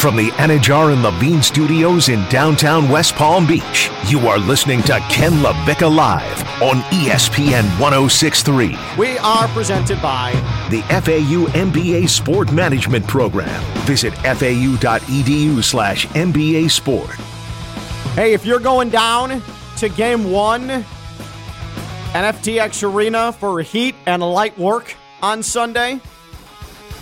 From the Anidjar and Levine Studios in downtown West Palm Beach, you are listening to Ken LaVicka Live on ESPN 1063. We are presented by the FAU MBA Sport Management Program. Visit fau.edu slash MBA Sport. Hey, if you're going down to game one NFTX Arena for heat and light work on Sunday,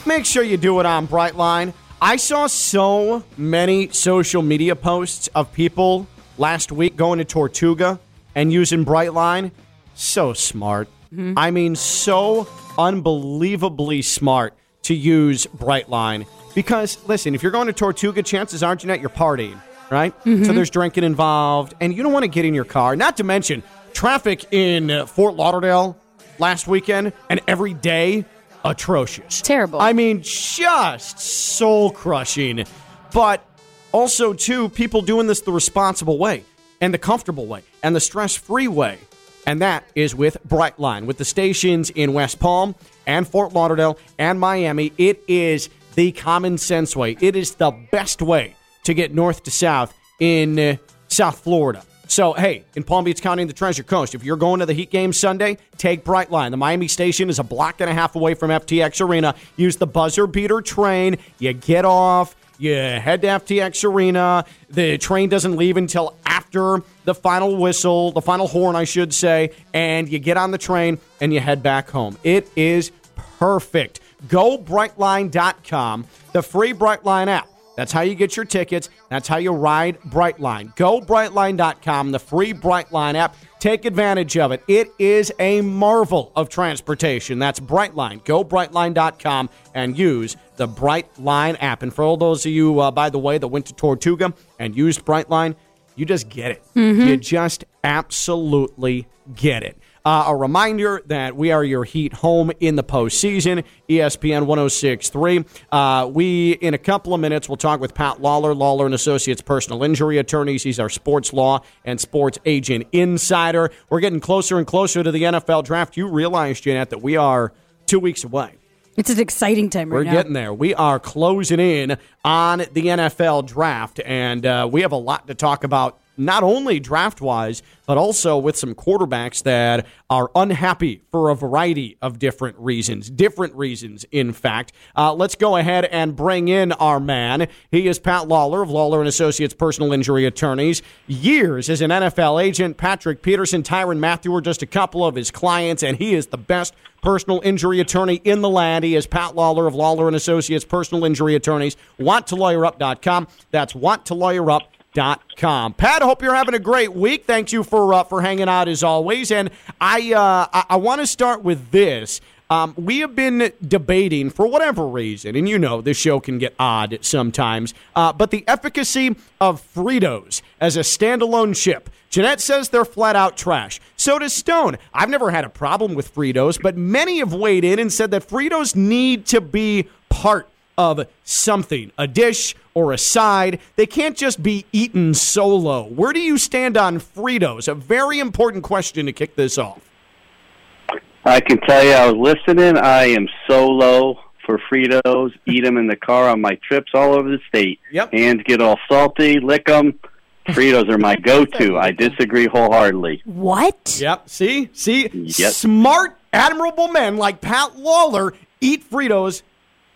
make sure you do it on Brightline. I saw so many social media posts of people last week going to Tortuga and using Brightline. So smart. Mm-hmm. I mean, so unbelievably smart to use Brightline. Because, listen, if you're going to Tortuga, chances are, Ginette, you're not partying, right? So mm-hmm. there's drinking involved, and you don't want to get in your car. Not to mention traffic in Fort Lauderdale last weekend and every day atrocious. Terrible. I mean, just soul crushing. But also, too, people doing this the responsible way and the comfortable way and the stress free way. And that is with Brightline. With the stations in West Palm and Fort Lauderdale and Miami, it is the common sense way. It is the best way to get north to south in uh, South Florida. So, hey, in Palm Beach County and the Treasure Coast, if you're going to the Heat game Sunday, take Brightline. The Miami station is a block and a half away from FTX Arena. Use the buzzer beater train. You get off, you head to FTX Arena. The train doesn't leave until after the final whistle, the final horn, I should say, and you get on the train and you head back home. It is perfect. Go brightline.com, the free Brightline app. That's how you get your tickets. That's how you ride Brightline. Go brightline.com, the free Brightline app. Take advantage of it. It is a marvel of transportation. That's Brightline. Go brightline.com and use the Brightline app. And for all those of you, uh, by the way, that went to Tortuga and used Brightline, you just get it. You just absolutely get it. Uh, a reminder that we are your Heat home in the postseason, ESPN 1063. Uh, we, in a couple of minutes, will talk with Pat Lawlor, Lawlor and Associates personal injury attorneys. He's our sports law and sports agent insider. We're getting closer and closer to the NFL draft. You realize, Ginette, that we are two weeks away. It's an exciting time right We're now. getting there. We are closing in on the NFL draft, and uh, we have a lot to talk about, not only draft wise, but also with some quarterbacks that are unhappy for a variety of different reasons. Different reasons, in fact. Uh, let's go ahead and bring in our man. He is Pat Lawlor of Lawlor and Associates Personal Injury Attorneys. Years as an NFL agent, Patrick Peterson, Tyrann Mathieu are just a couple of his clients, and he is the best personal injury attorney in the land. He is Pat Lawlor of Lawlor and Associates Personal Injury Attorneys. WantToLawyerUp.com. That's WantToLawyerUp.com. Pat, I hope you're having a great week. Thank you for uh, for hanging out as always. And I uh, I, I want to start with this. Um, we have been debating for whatever reason, and you know this show can get odd sometimes, uh, but the efficacy of Fritos as a standalone chip. Ginette says they're flat out trash. So does Stone. I've never had a problem with Fritos, but many have weighed in and said that Fritos need to be part of something, a dish or a side. They can't just be eaten solo. Where do you stand on Fritos? A very important question to kick this off. I can tell you, I was listening. I am so low for Fritos. Eat them in the car on my trips all over the state. Yep. Hands get all salty, lick them. Fritos are my go-to. I disagree wholeheartedly. What? Yep. See? See? Yep. Smart, admirable men like Pat Lawlor eat Fritos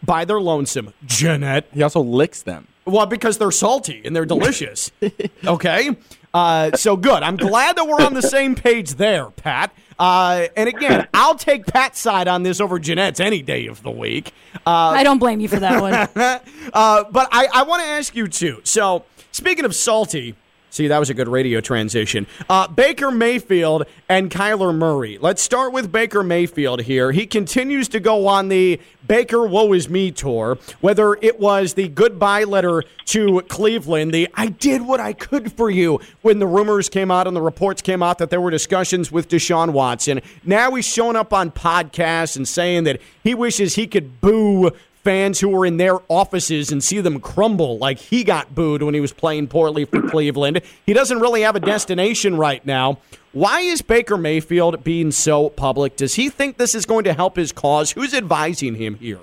by their lonesome. Ginette. He also licks them. Well, because they're salty and they're delicious. okay? Uh, so good. I'm glad that we're on the same page there, Pat. Uh, and again, I'll take Pat's side on this over Ginette's any day of the week. Uh, I don't blame you for that one. uh, but I, I want to ask you too. So, speaking of salty, see, that was a good radio transition. Uh, Baker Mayfield and Kyler Murray. Let's start with Baker Mayfield here. He continues to go on the Baker Woe Is Me tour, whether it was the goodbye letter to Cleveland, the I did what I could for you when the rumors came out and the reports came out that there were discussions with Deshaun Watson. Now he's showing up on podcasts and saying that he wishes he could boo fans who were in their offices and see them crumble like he got booed when he was playing poorly for Cleveland. He doesn't really have a destination right now. Why is Baker Mayfield being so public? Does he think this is going to help his cause? Who's advising him here?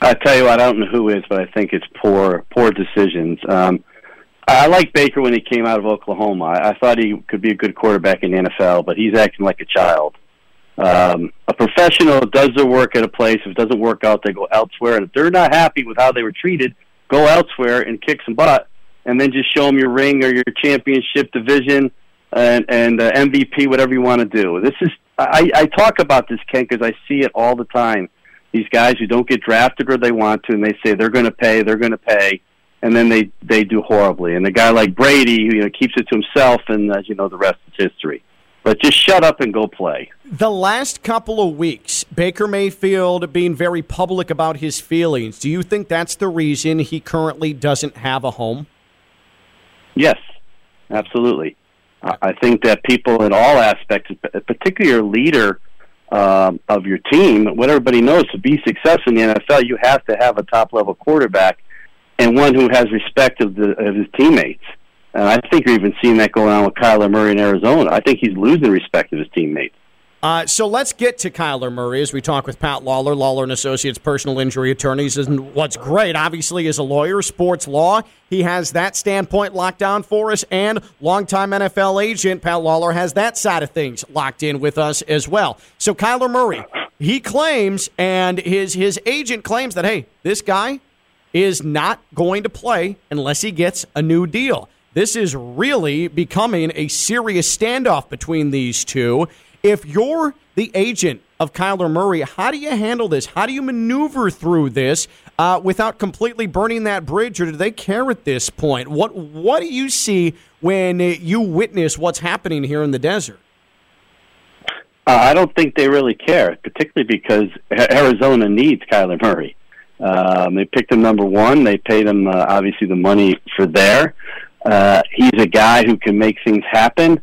I tell you I don't know who is, but I think it's poor, poor decisions. Um, I like Baker when he came out of Oklahoma. I, I thought he could be a good quarterback in the NFL, but he's acting like a child. Um, a professional does their work at a place. If it doesn't work out, they go elsewhere. And if they're not happy with how they were treated, go elsewhere and kick some butt, and then just show them your ring or your championship division and and uh, MVP, whatever you want to do. This is I, I talk about this, Ken, because I see it all the time. These guys who don't get drafted or they want to, and they say they're going to pay, they're going to pay, and then they they do horribly. And a guy like Brady, who you know keeps it to himself, and as you know, the rest is history. But just shut up and go play. The last couple of weeks, Baker Mayfield being very public about his feelings. Do you think that's the reason he currently doesn't have a home? Yes, absolutely. I think that people in all aspects, particularly your leader um, of your team, what everybody knows, to be successful in the NFL, you have to have a top level quarterback and one who has respect of, the, of his teammates. And I think you're even seeing that going on with Kyler Murray in Arizona. I think he's losing respect of his teammates. Uh, so let's get to Kyler Murray as we talk with Pat Lawlor, Lawlor and Associates personal injury attorneys. And what's great, obviously, is a lawyer, sports law. He has that standpoint locked down for us, and longtime NFL agent Pat Lawlor has that side of things locked in with us as well. So Kyler Murray, he claims, and his his agent claims that hey, this guy is not going to play unless he gets a new deal. This is really becoming a serious standoff between these two. If you're the agent of Kyler Murray, how do you handle this? How do you maneuver through this uh, without completely burning that bridge, or do they care at this point? What What do you see when you witness what's happening here in the desert? Uh, I don't think they really care, particularly because Arizona needs Kyler Murray. Um, they picked him number one. They paid him uh, obviously the money for there. Uh, he's a guy who can make things happen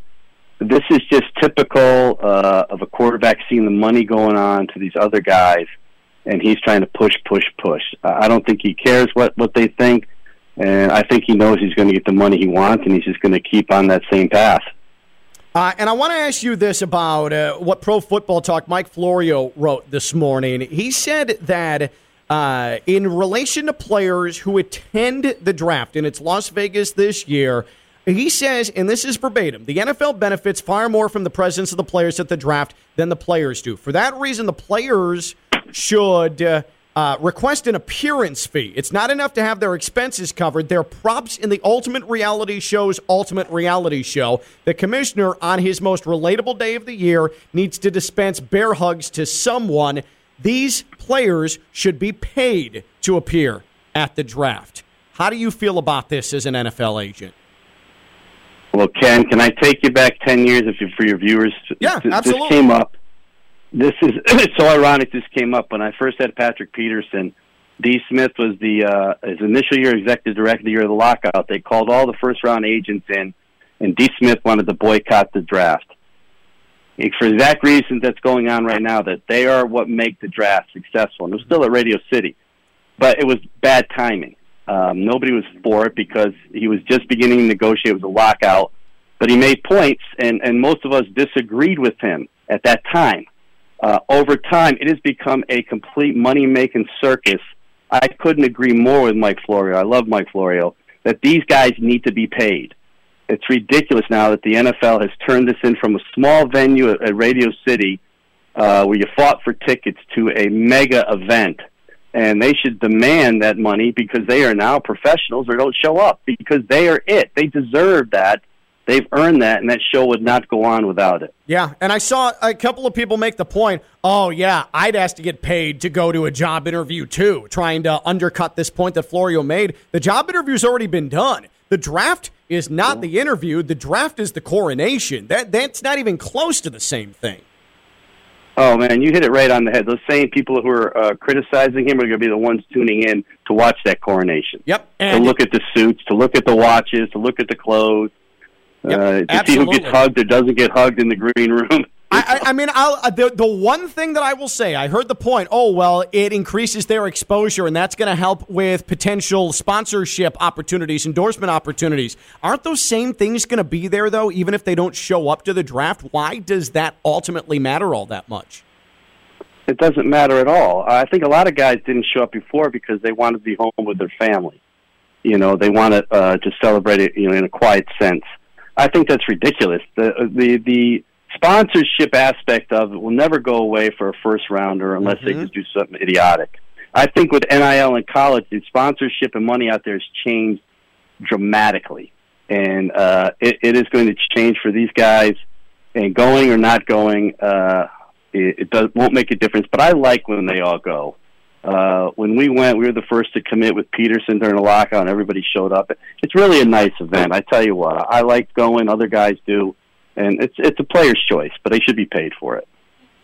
this is just typical uh, of a quarterback seeing the money going on to these other guys, and he's trying to push, push, push. I don't think he cares what what they think, and I think he knows he's going to get the money he wants, and he's just going to keep on that same path. Uh, and I want to ask you this about uh, what Pro Football Talk Mike Florio wrote this morning. He said that uh, in relation to players who attend the draft, and it's Las Vegas this year he says, and this is verbatim the NFL benefits far more from the presence of the players at the draft than the players do. For that reason, the players should. Uh, uh, request an appearance fee. It's not enough to have their expenses covered. They're props in the Ultimate Reality Show's Ultimate Reality Show. The commissioner, on his most relatable day of the year, needs to dispense bear hugs to someone. These players should be paid to appear at the draft. How do you feel about this as an NFL agent? Well, Ken, can I take you back ten years if you, for your viewers? Yeah, absolutely. This came up. This is it's so ironic. This came up when I first had Patrick Peterson. De Smith was the uh, his initial year executive director the year of the lockout. They called all the first round agents in, and De Smith wanted to boycott the draft. For exact reasons that's going on right now, that they are what make the draft successful. And it was still at Radio City, but it was bad timing. Um, nobody was for it because he was just beginning to negotiate. It was a lockout, but he made points, and, and most of us disagreed with him at that time. Uh, over time, it has become a complete money making circus. I couldn't agree more with Mike Florio. I love Mike Florio that these guys need to be paid. It's ridiculous now that the NFL has turned this in from a small venue at, Radio City uh, where you fought for tickets to a mega event and they should demand that money because they are now professionals or don't show up because they are it. They deserve that. They've earned that, and that show would not go on without it. Yeah, and I saw a couple of people make the point oh, yeah, I'd ask to get paid to go to a job interview too, trying to undercut this point that Florio made. The job interview's already been done. The draft is not the interview, the draft is the coronation. That That's not even close to the same thing. Oh man, you hit it right on the head. Those same people who are uh, criticizing him are going to be the ones tuning in to watch that coronation. Yep. And to look at the suits, to look at the watches, to look at the clothes, yep, uh, to absolutely. see who gets hugged or doesn't get hugged in the green room. I, I, mean, I'll, uh, the the one thing that I will say, I heard the point. Oh well, it increases their exposure, and that's going to help with potential sponsorship opportunities, endorsement opportunities. Aren't those same things going to be there though, even if they don't show up to the draft? Why does that ultimately matter all that much? it doesn't matter at all. I think a lot of guys didn't show up before because they wanted to be home with their family. You know, they want to uh, to celebrate it, you know, in a quiet sense. I think that's ridiculous. The the the sponsorship aspect of it will never go away for a first rounder unless they just do something idiotic. I think with NIL in college, the sponsorship and money out there has changed dramatically, and uh, it, it is going to change for these guys. And going or not going, uh, it, it does, won't make a difference. But I like when they all go. Uh, when we went, we were the first to commit with Peterson during the lockout, and everybody showed up. It's really a nice event. I tell you what, I like going. Other guys do, and it's it's a player's choice, but they should be paid for it.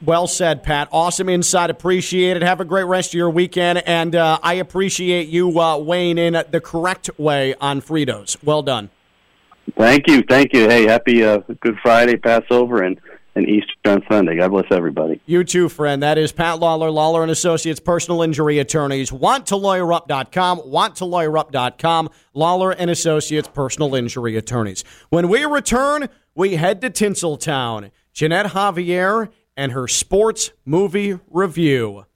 Well said, Pat. Awesome insight. Appreciate it. Have a great rest of your weekend, and uh, I appreciate you uh, weighing in the correct way on Fritos. Well done. Thank you, thank you. Hey, happy uh, Good Friday, Passover, and and Easter on Sunday. God bless everybody. You too, friend. That is Pat Lawlor, Lawlor and Associates Personal Injury Attorneys. WantToLawyerUp.com, WantToLawyerUp.com, Lawlor and Associates Personal Injury Attorneys. When we return, we head to Tinseltown. Ginette Javier and her sports movie review.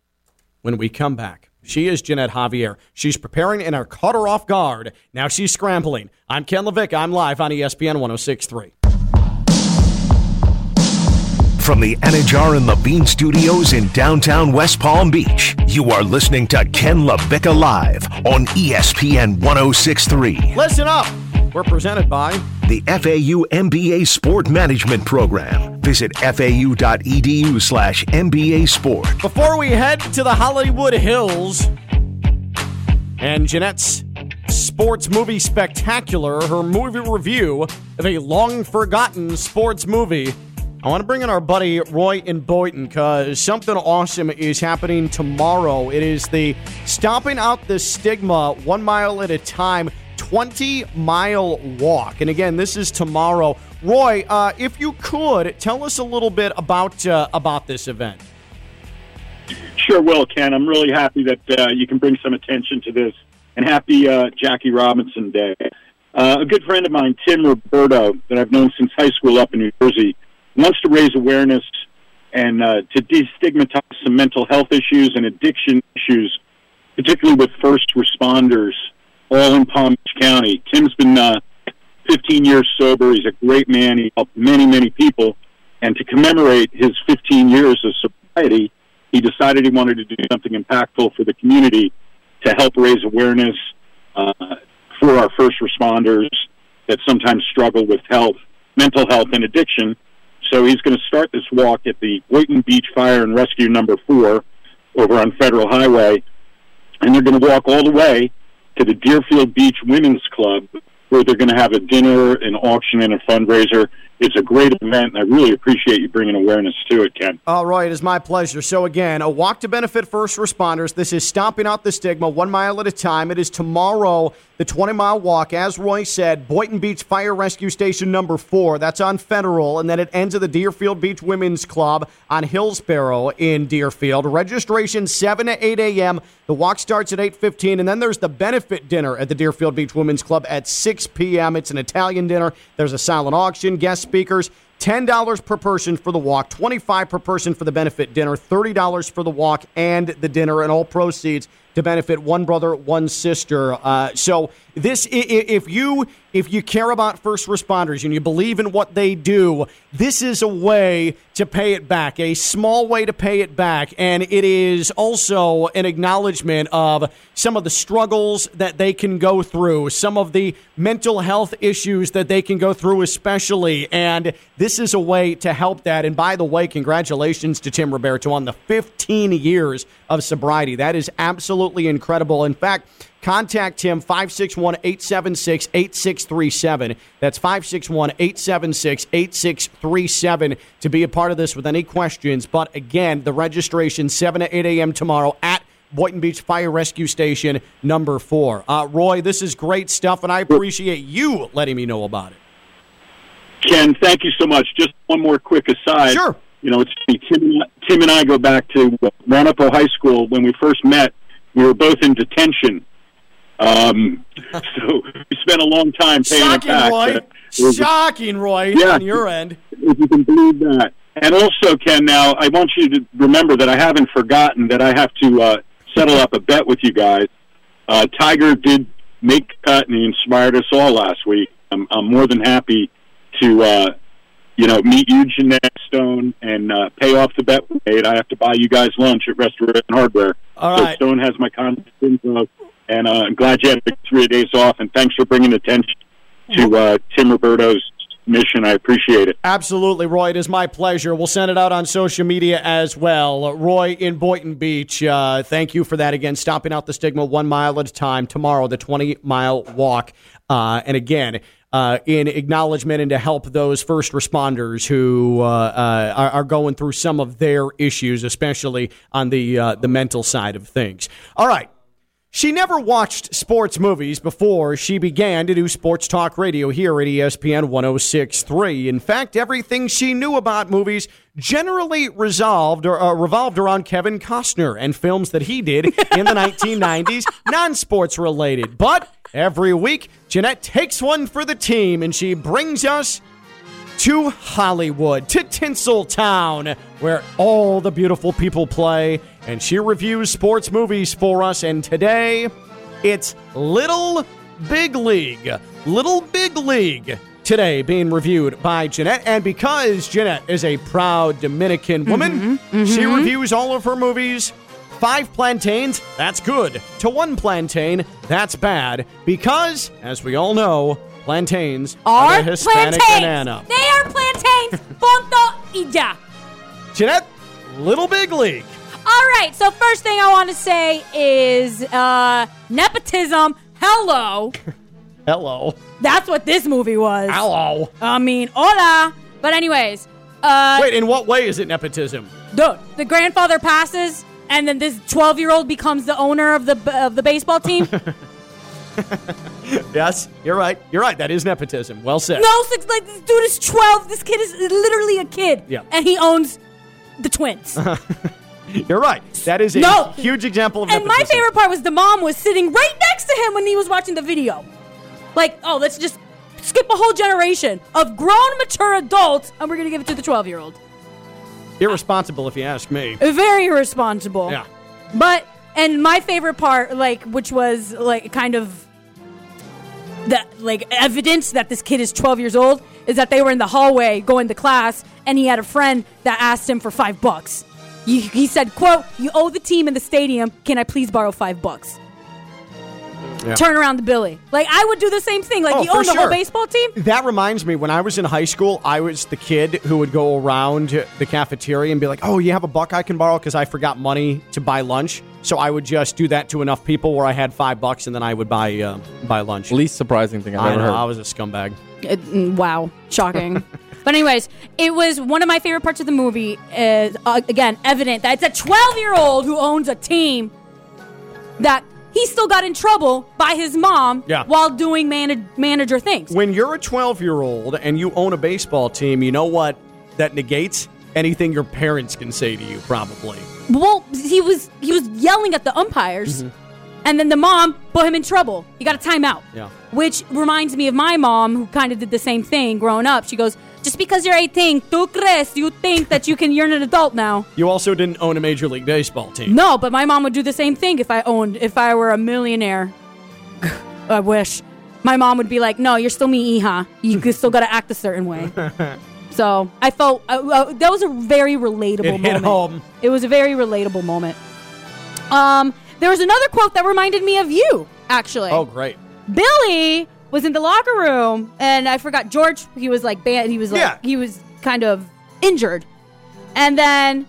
When we come back, she is Ginette Javier. She's preparing and are caught her off guard. Now she's scrambling. I'm Ken LaVicka. I'm live on ESPN 1063. From the Anidjar and Levine Studios in downtown West Palm Beach, you are listening to Ken LaVicka Live on ESPN 1063. Listen up. We're presented by The FAU MBA Sport Management Program. Visit fau.edu slash MBA Sport. Before we head to the Hollywood Hills and Ginette's sports movie spectacular, her movie review of a long forgotten sports movie, I want to bring in our buddy Roy in Boynton because something awesome is happening tomorrow. It is the Stomping Out the Stigma One Mile at a Time 20 mile walk. And again, this is tomorrow. Roy, uh, if you could, tell us a little bit about, uh, about this event. Sure will, Ken. I'm really happy that uh, you can bring some attention to this, and happy uh, Jackie Robinson Day. Uh, a good friend of mine, Tim Roberto, that I've known since high school up in New Jersey, wants to raise awareness and uh, to destigmatize some mental health issues and addiction issues, particularly with first responders, all in Palm Beach County. Tim's been uh, 15 years sober. He's a great man. He helped many, many people. And to commemorate his 15 years of sobriety, he decided he wanted to do something impactful for the community to help raise awareness uh, for our first responders that sometimes struggle with health, mental health, and addiction. So he's going to start this walk at the Boynton Beach Fire and Rescue Number Four over on Federal Highway, and they're going to walk all the way to the Deerfield Beach Women's Club, where they're going to have a dinner, an auction, and a fundraiser. It's a great event, and I really appreciate you bringing awareness to it, Ken. All right, it is my pleasure. So, again, a walk to benefit first responders. This is Stomping Out the Stigma, one mile at a time. It is tomorrow, the 20 mile walk. As Roy said, Boynton Beach Fire Rescue Station number four. That's on Federal. And then it ends at the Deerfield Beach Women's Club on Hillsborough in Deerfield. Registration 7 to 8 a.m. The walk starts at 8.15. And then there's the benefit dinner at the Deerfield Beach Women's Club at 6 p.m. It's an Italian dinner. There's a silent auction, guest speakers. $10 per person for the walk, 25 per person for the benefit dinner, $30 for the walk and the dinner, and all proceeds to benefit one brother, one sister. Uh, so this, if you if you care about first responders and you believe in what they do, this is a way to pay it back, a small way to pay it back, and it is also an acknowledgement of some of the struggles that they can go through, some of the mental health issues that they can go through, especially, and this is a way to help that. And by the way, congratulations to Tim Roberto on the 15 years of sobriety. That is absolutely incredible. In fact, contact him 561 876 8637. That's 561 876 8637 to be a part of this with any questions. But again, the registration 7 to 8 a.m. tomorrow at Boynton Beach Fire Rescue Station number four. Uh, Roy, this is great stuff, and I appreciate you letting me know about it. Ken, thank you so much. Just one more quick aside. Sure. You know, it's Tim, Tim and I go back to Ramapo High School. When we first met, we were both in detention. Um, so we spent a long time paying Shocking, it back. Roy. Was- Shocking, Roy, Yeah. on your end. if you can believe that. And also, Ken, now I want you to remember that I haven't forgotten that I have to uh, settle up a bet with you guys. Uh, Tiger did make the cut, and he inspired us all last week. I'm, I'm more than happy to, uh, you know, meet you, Ginette Stone, and uh, pay off the bet we made. I have to buy you guys lunch at Restoration Hardware. All so right. Stone has my contact info, and uh, I'm glad you had three days off. And thanks for bringing attention to uh, Tim Roberto's mission. I appreciate it. Absolutely, Roy. It is my pleasure. We'll send it out on social media as well. Roy in Boynton Beach, uh, thank you for that again. Stomping out the stigma one mile at a time. Tomorrow, the 20 mile walk. Uh, and again, uh, in acknowledgement and to help those first responders who uh, uh, are, are going through some of their issues, especially on the uh, the mental side of things. All right. She never watched sports movies before she began to do sports talk radio here at ESPN 1063. In fact, everything she knew about movies generally resolved or uh, revolved around Kevin Costner and films that he did in the 1990s, non-sports related. But every week, Ginette takes one for the team and she brings us to Hollywood, to Tinseltown, where all the beautiful people play, and she reviews sports movies for us. And today, it's Little Big League. Little Big League. Today, being reviewed by Ginette. And because Ginette is a proud Dominican mm-hmm, woman, she mm-hmm. reviews all of her movies. Five plantains, that's good. To one plantain, that's bad. Because, as we all know, plantains are, Are the Hispanic plantains. banana. They are plantains. Punto y ya. Ginette, Little Big League. All right. So first thing I want to say is uh, nepotism. Hello. Hello. That's what this movie was. Hello. I mean, hola. But anyways, uh, Wait, in what way is it nepotism? dude, the grandfather passes, and then this 12 year old becomes the owner of the of the baseball team. Yes, you're right. You're right. That is nepotism. Well said. no, six, like this dude is 12. This kid is literally a kid. Yeah. And he owns the twins. You're right. That is a No. huge example of nepotism. And nepotism. my favorite part was the mom was sitting right next to him when he was watching the video. Like, oh, let's just skip a whole generation of grown, mature adults, and we're gonna give it to the 12 year old. Irresponsible, if you ask me. Very irresponsible. Yeah. But and my favorite part, like, which was like kind of the like evidence that this kid is 12 years old, is that they were in the hallway going to class, and he had a friend that asked him for five bucks. He, he said, "quote You owe the team in the stadium. Can I please borrow five bucks?" Yeah. Turn around to Billy. Like I would do the same thing. Like Oh, you for own the sure. whole baseball team. That reminds me, when I was in high school, I was the kid who would go around the cafeteria and be like, "Oh, you have a buck I can borrow?" Because I forgot money to buy lunch. So I would just do that to enough people where I had five bucks, and then I would buy uh, buy lunch. Least surprising thing I've I ever know heard. I was a scumbag. Uh, mm, wow, shocking. but anyways, it was one of my favorite parts of the movie. Is uh, again evident that it's a 12 year old who owns a team that he still got in trouble by his mom Yeah. while doing man- manager things. When you're a 12 year old and you own a baseball team, you know what that negates? Anything your parents can say to you, probably. Well, he was he was yelling at the umpires, mm-hmm. and then the mom put him in trouble. He got a timeout. Yeah. Which reminds me of my mom, who kind of did the same thing growing up. She goes, "Just because you're 18, tú crees you think that you can? You're an adult now." You also didn't own a Major League Baseball team. No, but my mom would do the same thing if I owned, if I were a millionaire. I wish. My mom would be like, "No, you're still me, hija. You still got to act a certain way." so I felt uh, uh, that was a very relatable It hit moment. home. It was a very relatable moment. Um, there was another quote that reminded me of you, actually. Oh, great. Billy was in the locker room, and I forgot George. He was like bad. He was like Yeah. he was kind of injured, and then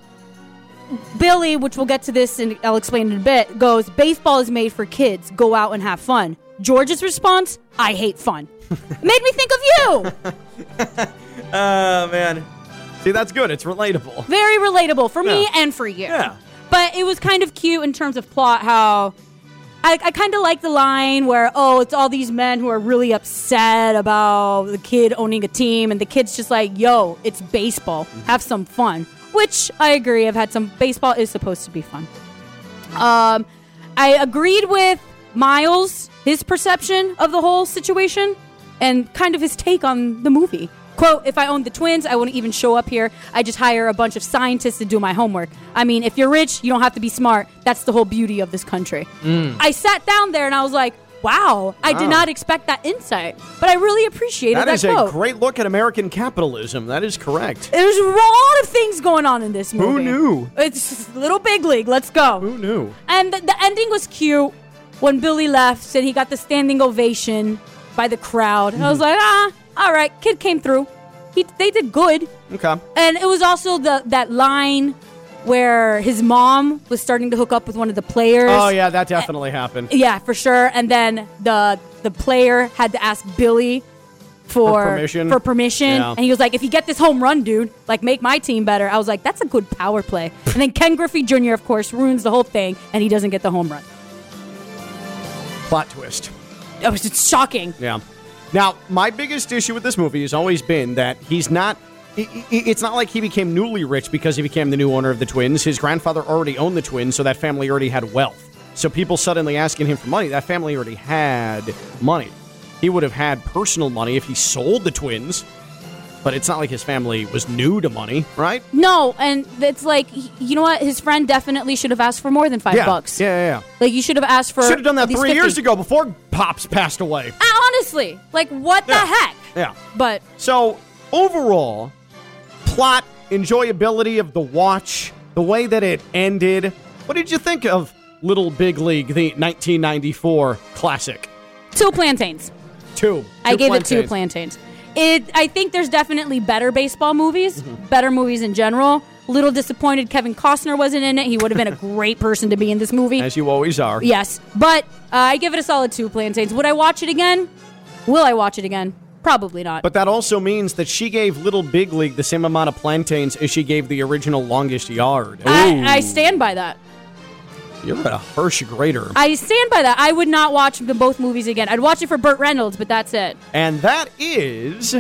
Billy, which we'll get to this and I'll explain in a bit, goes, "Baseball is made for kids. Go out and have fun." George's response, "I hate fun." Made me think of you. Oh, man. See, that's good. It's relatable. Very relatable for me and for you. Yeah. But it was kind of cute in terms of plot how I, I kind of like the line where, oh, it's all these men who are really upset about the kid owning a team, and the kid's just like, yo, it's baseball. Have some fun. Which I agree. I've had some. Baseball is supposed to be fun. Um, I agreed with Miles, his perception of the whole situation, and kind of his take on the movie. Quote, if I owned the twins, I wouldn't even show up here. I just hire a bunch of scientists to do my homework. I mean, if you're rich, you don't have to be smart. That's the whole beauty of this country. I sat down there and I was like, wow, I did not expect that insight. But I really appreciated That that, is a great look at American capitalism. That is correct. There's a lot of things going on in this movie. Who knew? It's little big league. Let's go. Who knew? And the, the ending was cute when Billy left and he got the standing ovation by the crowd. And I was like, ah, all right, kid came through. He, they did good. Okay. And it was also the that line where his mom was starting to hook up with one of the players. Oh yeah, that definitely happened. Yeah, for sure. And then the the player had to ask Billy for, For permission? for permission. Yeah. And he was like, if you get this home run, dude, like make my team better. I was like, that's a good power play. and then Ken Griffey Jr., of course, ruins the whole thing and he doesn't get the home run. Plot twist. It was just shocking. Yeah. Now, my biggest issue with this movie has always been that he's not. It's not like he became newly rich because he became the new owner of the twins. His grandfather already owned the twins, so that family already had wealth. So people suddenly asking him for money, that family already had money. He would have had personal money if he sold the twins, but it's not like his family was new to money, right? No, and it's like, you know what? His friend definitely should have asked for more than five yeah. bucks. Yeah, yeah, yeah. Like, you should have asked for. Should have done that three 50. years ago before Pops passed away. Ah, Honestly, like, what Yeah. the heck? Yeah. But So overall, plot, enjoyability of the watch, the way that it ended. What did you think of Little Big League, the 1994 classic? two plantains. Two. I Two gave it two plantains. It. I think there's definitely better baseball movies, Mm-hmm. better movies in general. Little disappointed Kevin Costner wasn't in it. He would have been a great person to be in this movie. As you always are. Yes, but uh, I give it a solid two plantains. Would I watch it again? Will I watch it again? Probably not. But that also means that she gave Little Big League the same amount of plantains as she gave the original Longest Yard. I, I stand by that. You're a harsh grader. I stand by that. I would not watch the both movies again. I'd watch it for Burt Reynolds, but that's it. And that is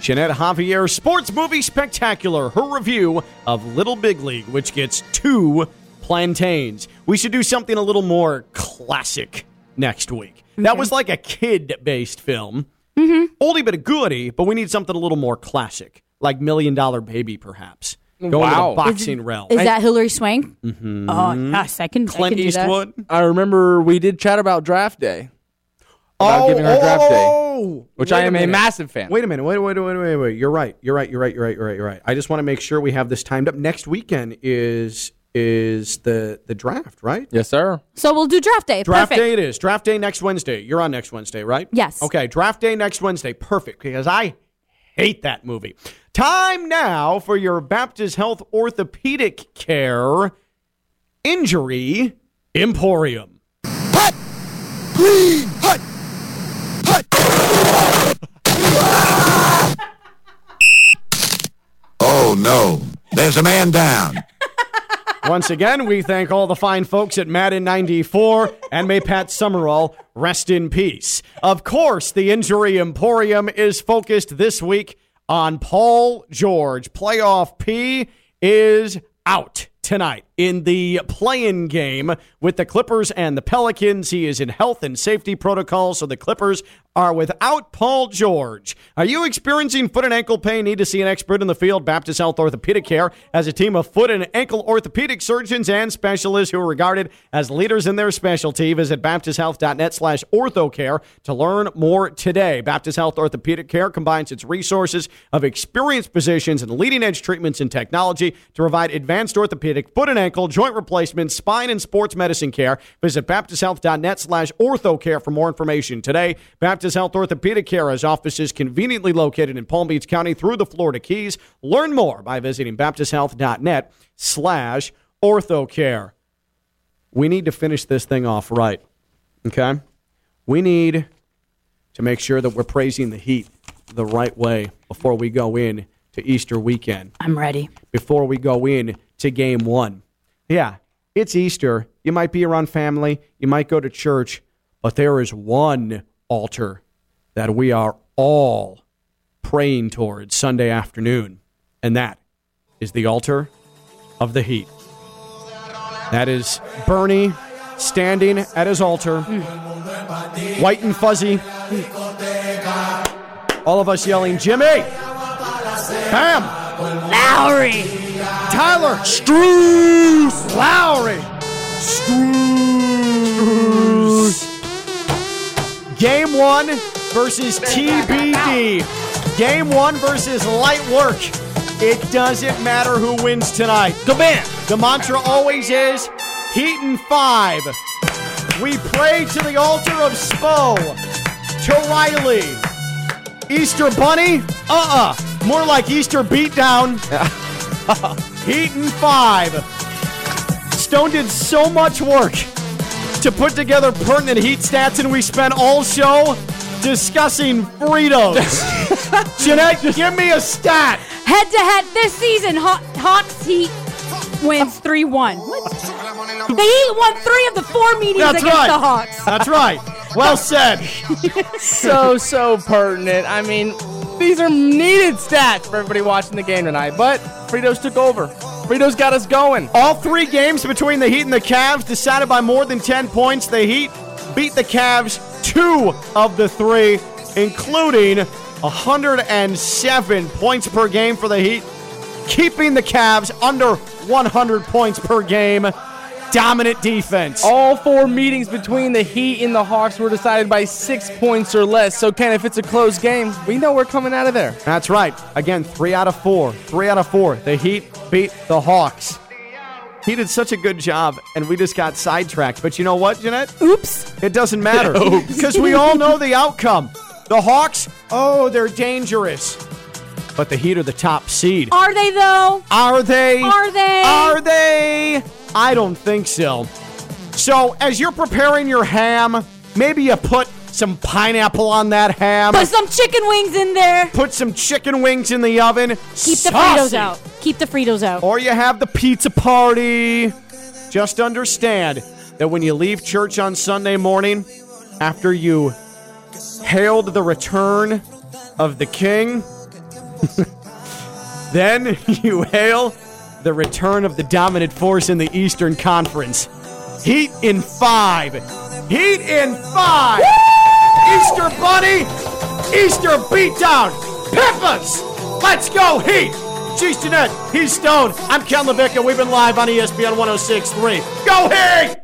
Ginette Javier's Sports Movie Spectacular, her review of Little Big League, which gets two plantains. We should do something a little more classic next week. That was like a kid based film. Mm-hmm. Oldie but a goodie, but we need something a little more classic, like Million Dollar Baby, perhaps. Going to Wow. the boxing realm. Is that Hilary Swank? Mm-hmm. Oh, yes, I can. I Clint can do that. Eastwood? I remember we did chat about draft day, about oh, giving our oh, draft day, oh, which I am a minute. massive fan. Wait a minute. Wait, wait, wait, wait, wait. You're right. You're right. You're right. You're right. You're right. You're right. You're right. I just want to make sure we have this timed up. Next weekend is is the the draft, right? Yes, sir. So we'll do draft day. Draft Perfect. day it is. Draft day next Wednesday. You're on next Wednesday, right? Yes. Okay, draft day next Wednesday. Perfect, because I hate that movie. Time now for your Baptist Health Orthopedic Care Injury Emporium. Oh no, there's a man down. Once again, we thank all the fine folks at Madden 94 and may Pat Summerall rest in peace. Of course, the Injury Emporium is focused this week on Paul George. Playoff P is out tonight in the play-in game with the Clippers and the Pelicans. He is in health and safety protocol, so the Clippers are without Paul George. Are you experiencing foot and ankle pain? Need to see an expert in the field? Baptist Health Orthopedic Care has a team of foot and ankle orthopedic surgeons and specialists who are regarded as leaders in their specialty. Visit baptisthealth.net slash orthocare to learn more today. Baptist Health Orthopedic Care combines its resources of experienced physicians and leading edge treatments and technology to provide advanced orthopedic, foot and ankle, joint replacement, spine, and sports medicine care. Visit baptisthealth.net slash orthocare for more information today. Baptist Health Orthopedic Care has offices conveniently located in Palm Beach County through the Florida Keys. Learn more by visiting baptisthealth.net slash orthocare. We need to finish this thing off right. Okay? We need to make sure that we're praising the heat the right way before we go in to Easter weekend I'm ready. before we go in to game one. Yeah, it's Easter. You might be around family, you might go to church, but there is one altar that we are all praying towards Sunday afternoon, and that is the altar of the heat. That is Bernie standing at his altar, white and fuzzy. All of us yelling, Jimmy, Bam! Lowry. Tyler. Strus. Lowry. Strus. Game one versus TBD. Game one versus light work. It doesn't matter who wins tonight. Go man. The mantra always is Heat and five. We pray to the altar of Spo. To Riley. Easter Bunny? Uh uh More like Easter Beatdown. Heat and five. Stone did so much work to put together pertinent Heat stats, and we spent all show discussing Fritos. Ginette, give me a stat. Head to head this season, Haw- Hawks Heat wins 3 1. The Heat won three of the four meetings That's against right. the Hawks. That's right. Well said. So, so pertinent. I mean, these are needed stats for everybody watching the game tonight. But Fritos took over. Fritos got us going. All three games between the Heat and the Cavs decided by more than 10 points. The Heat beat the Cavs two of the three, including 107 points per game for the Heat, keeping the Cavs under 100 points per game. Dominant defense. All four meetings between the Heat and the Hawks were decided by six points or less. So, Ken, if it's a close game, we know we're coming out of there. That's right. Again, three out of four. Three out of four. The Heat beat the Hawks. He did such a good job, and we just got sidetracked. But you know what, Ginette? Oops. It doesn't matter because we all know the outcome. The Hawks, oh, they're dangerous. But the Heat are the top seed. Are they, though? Are they? Are they? Are they? I don't think so. So, as you're preparing your ham, maybe you put some pineapple on that ham. Put some chicken wings in there. Put some chicken wings in the oven. Keep the Fritos out. Keep the Fritos out. Or you have the pizza party. Just understand that when you leave church on Sunday morning, after you hailed the return of the king, then you hail the return of the dominant force in the Eastern Conference. Heat in five. Heat in five. Easter Bunny. Easter beatdown. Peppers. Let's go, Heat. She's Ginette. He's Stone. I'm Ken LaVicka. We've been live on ESPN 1063. Go, Heat!